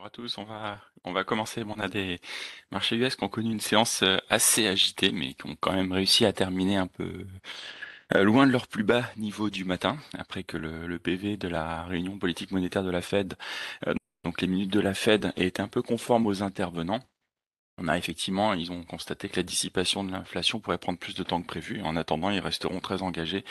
Bonjour à tous, on va, on va commencer. On a des marchés US qui ont connu une séance euh, assez agitée, mais qui ont quand même réussi à terminer un peu euh, loin de leur plus bas niveau du matin, après que le, PV de la réunion politique monétaire de la Fed, euh, donc les minutes de la Fed, été un peu conforme aux intervenants. On a effectivement, ils ont constaté que la dissipation de l'inflation pourrait prendre plus de temps que prévu. En attendant, ils resteront très engagés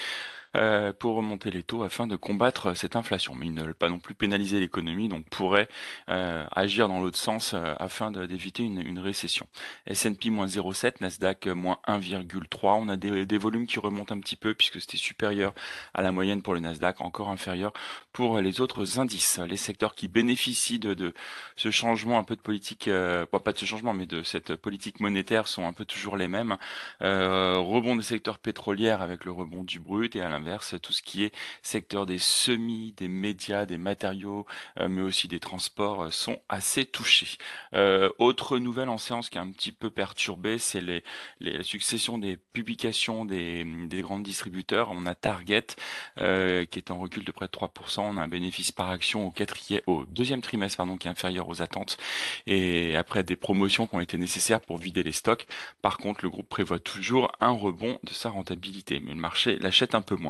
euh, pour remonter les taux afin de combattre cette inflation. Mais ils ne veulent pas non plus pénaliser l'économie, donc pourraient euh, agir dans l'autre sens euh, afin d'éviter une, une, récession. S&P moins 0,7, Nasdaq moins 1,3. On a des, des, volumes qui remontent un petit peu puisque c'était supérieur à la moyenne pour le Nasdaq, encore inférieur pour les autres indices. Les secteurs qui bénéficient de, de ce changement un peu de politique, euh, pas de ce changement, mais de cette politique monétaire sont un peu toujours les mêmes. Euh, rebond des secteurs pétroliers avec le rebond du brut et à tout ce qui est secteur des semis, des médias, des matériaux, euh, mais aussi des transports euh, sont assez touchés. Euh, autre nouvelle en séance qui est un petit peu perturbée, c'est les, les successions des publications des, des grands distributeurs. On a Target qui est en recul de près de 3%. On a un bénéfice par action au, quatrième, au deuxième trimestre qui est inférieur aux attentes. Et après des promotions qui ont été nécessaires pour vider les stocks. Par contre, le groupe prévoit toujours un rebond de sa rentabilité. Mais le marché l'achète un peu moins.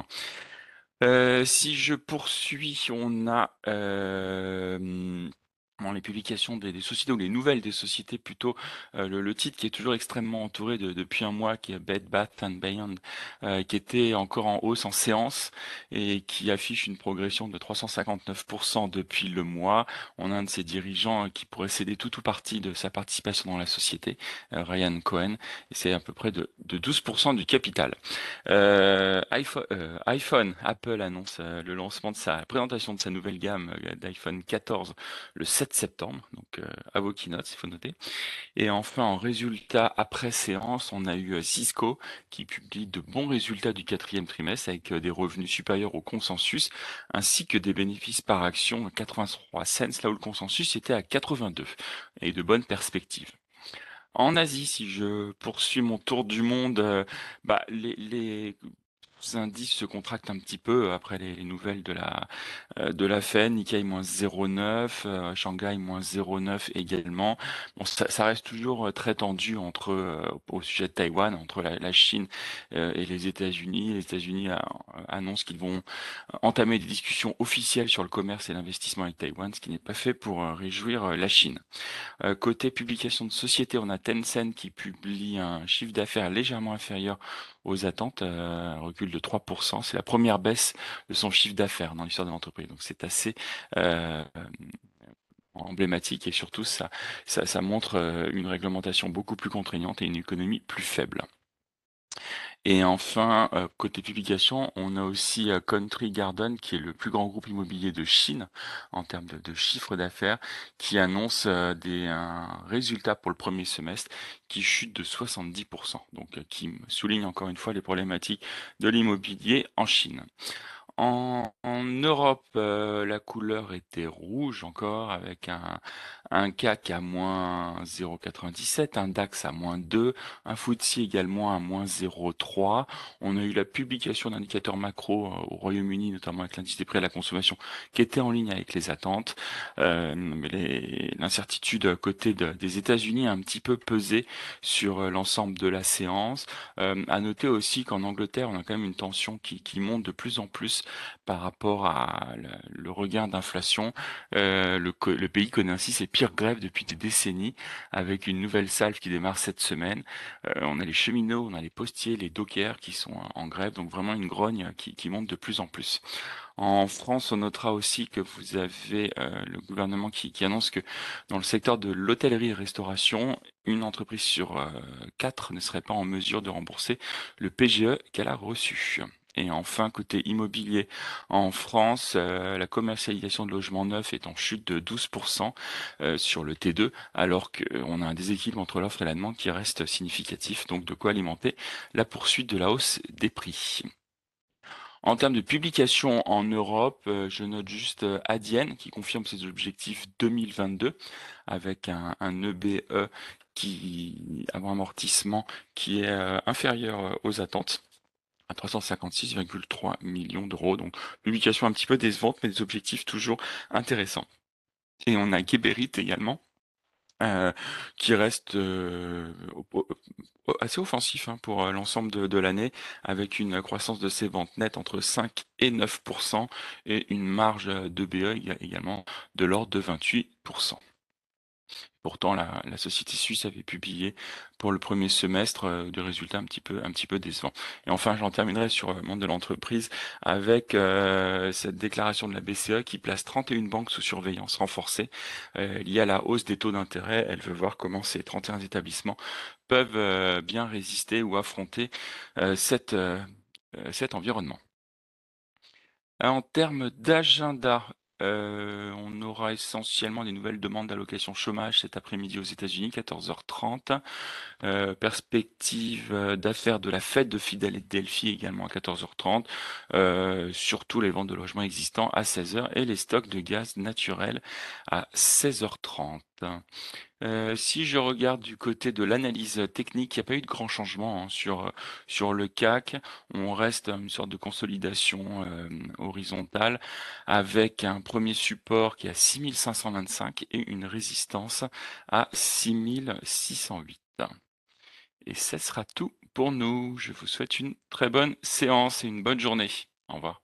Euh, si je poursuis, on a euh, les publications des, des, sociétés ou les nouvelles des sociétés plutôt euh, le, le, titre qui est toujours extrêmement entouré de, depuis un mois qui est Bed Bath and Beyond euh, qui était encore en hausse en séance et qui affiche une progression de 359% depuis le mois. On a un de ses dirigeants qui pourrait céder tout ou partie de sa participation dans la société euh, Ryan Cohen et c'est à peu près de, de 12% du capital. Euh, iPhone, euh, iPhone, Apple annonce le lancement de sa présentation de sa nouvelle gamme d'iPhone 14 le 7 septembre, donc euh, à vos keynotes, il faut noter. Et enfin, en résultat après séance, on a eu euh, Cisco qui publie de bons résultats du quatrième trimestre avec euh, des revenus supérieurs au consensus, ainsi que des bénéfices par action à 83 cents, là où le consensus était à 82, et de bonnes perspectives. En Asie, si je poursuis mon tour du monde, bah, les, les indices se contractent un petit peu après les, les nouvelles de la euh, de la Fed, Nikkei moins 0,9, euh, Shanghai moins 0,9 également. Bon, ça, ça, reste toujours euh, très tendu entre euh, au sujet de Taïwan, entre la, la Chine euh, et les États-Unis. Les États-Unis annoncent qu'ils vont entamer des discussions officielles sur le commerce et l'investissement avec Taïwan, ce qui n'est pas fait pour réjouir la Chine. côté publication de société, on a Tencent qui publie un chiffre d'affaires légèrement inférieur aux attentes, euh, recul de 3%. C'est la première baisse de son chiffre d'affaires dans l'histoire de l'entreprise. Donc c'est assez euh, emblématique et surtout ça, ça, ça montre euh, une réglementation beaucoup plus contraignante et une économie plus faible. Et enfin, euh, côté publication, on a aussi euh, Country Garden, qui est le plus grand groupe immobilier de Chine en termes de, chiffre d'affaires, qui annonce euh, des, un résultat pour le premier semestre qui chute de 70%. Donc, qui souligne encore une fois les problématiques de l'immobilier en Chine. En, en Europe, euh, la couleur était rouge encore, avec un, un CAC à moins 0,97, un DAX à moins 2, un FTSE également à moins 0,3. On a eu la publication d'indicateurs macro euh, au Royaume-Uni, notamment avec l'indice des prix à la consommation, qui était en ligne avec les attentes. Euh, mais l'incertitude côté de, des États-Unis a un petit peu pesé sur euh, l'ensemble de la séance. Euh, à noter aussi qu'en Angleterre, on a quand même une tension qui, qui monte de plus en plus par rapport à le, le regain d'inflation. Euh, le, le, pays connaît ainsi ses pires grèves depuis des décennies, avec une nouvelle salve qui démarre cette semaine. Euh, on a les cheminots, on a les postiers, les dockers qui sont en grève, donc vraiment une grogne qui, monte de plus en plus. En France, on notera aussi que vous avez euh, le gouvernement qui, annonce que dans le secteur de l'hôtellerie-restauration, une entreprise sur euh, quatre ne serait pas en mesure de rembourser le PGE qu'elle a reçu. Et enfin, côté immobilier, en France, euh, la commercialisation de logements neufs est en chute de 12% euh, sur le T2, alors qu'on a un déséquilibre entre l'offre et la demande qui reste significatif, donc de quoi alimenter la poursuite de la hausse des prix. En termes de publication en Europe, euh, je note juste euh, Adyen qui confirme ses objectifs 2022 avec un, un EBE qui avant amortissement qui est euh, inférieur aux attentes à 356,3 millions d'euros. Donc publication un petit peu décevante, mais des objectifs toujours intéressants. Et on a Geberit également, euh, qui reste euh, assez offensif hein, pour euh, l'ensemble de, de l'année, avec une croissance de ses ventes nettes entre 5 et 9% et une marge de BE également de l'ordre de 28%. Pourtant, la, société suisse avait publié pour le premier semestre euh, des résultats un petit peu, décevants. Et enfin, j'en terminerai sur le monde de l'entreprise avec euh, cette déclaration de la BCE qui place 31 banques sous surveillance renforcée euh, liée à la hausse des taux d'intérêt. Elle veut voir comment ces 31 établissements peuvent euh, bien résister ou affronter euh, euh, cet environnement. En termes d'agenda, euh, on aura essentiellement des nouvelles demandes d'allocation chômage cet après-midi aux États-Unis, 14h30. Euh, perspective euh, d'affaires de la fête de Philadelphie également à 14h30. Euh, surtout les ventes de logements existants à 16h et les stocks de gaz naturel à 16h30. Euh, si je regarde du côté de l'analyse technique, il n'y a pas eu de grand changement hein, sur, sur le CAC. On reste une sorte de consolidation euh, horizontale avec un premier support qui est à 6525 et une résistance à 6608. Et ce sera tout pour nous. Je vous souhaite une très bonne séance et une bonne journée. Au revoir.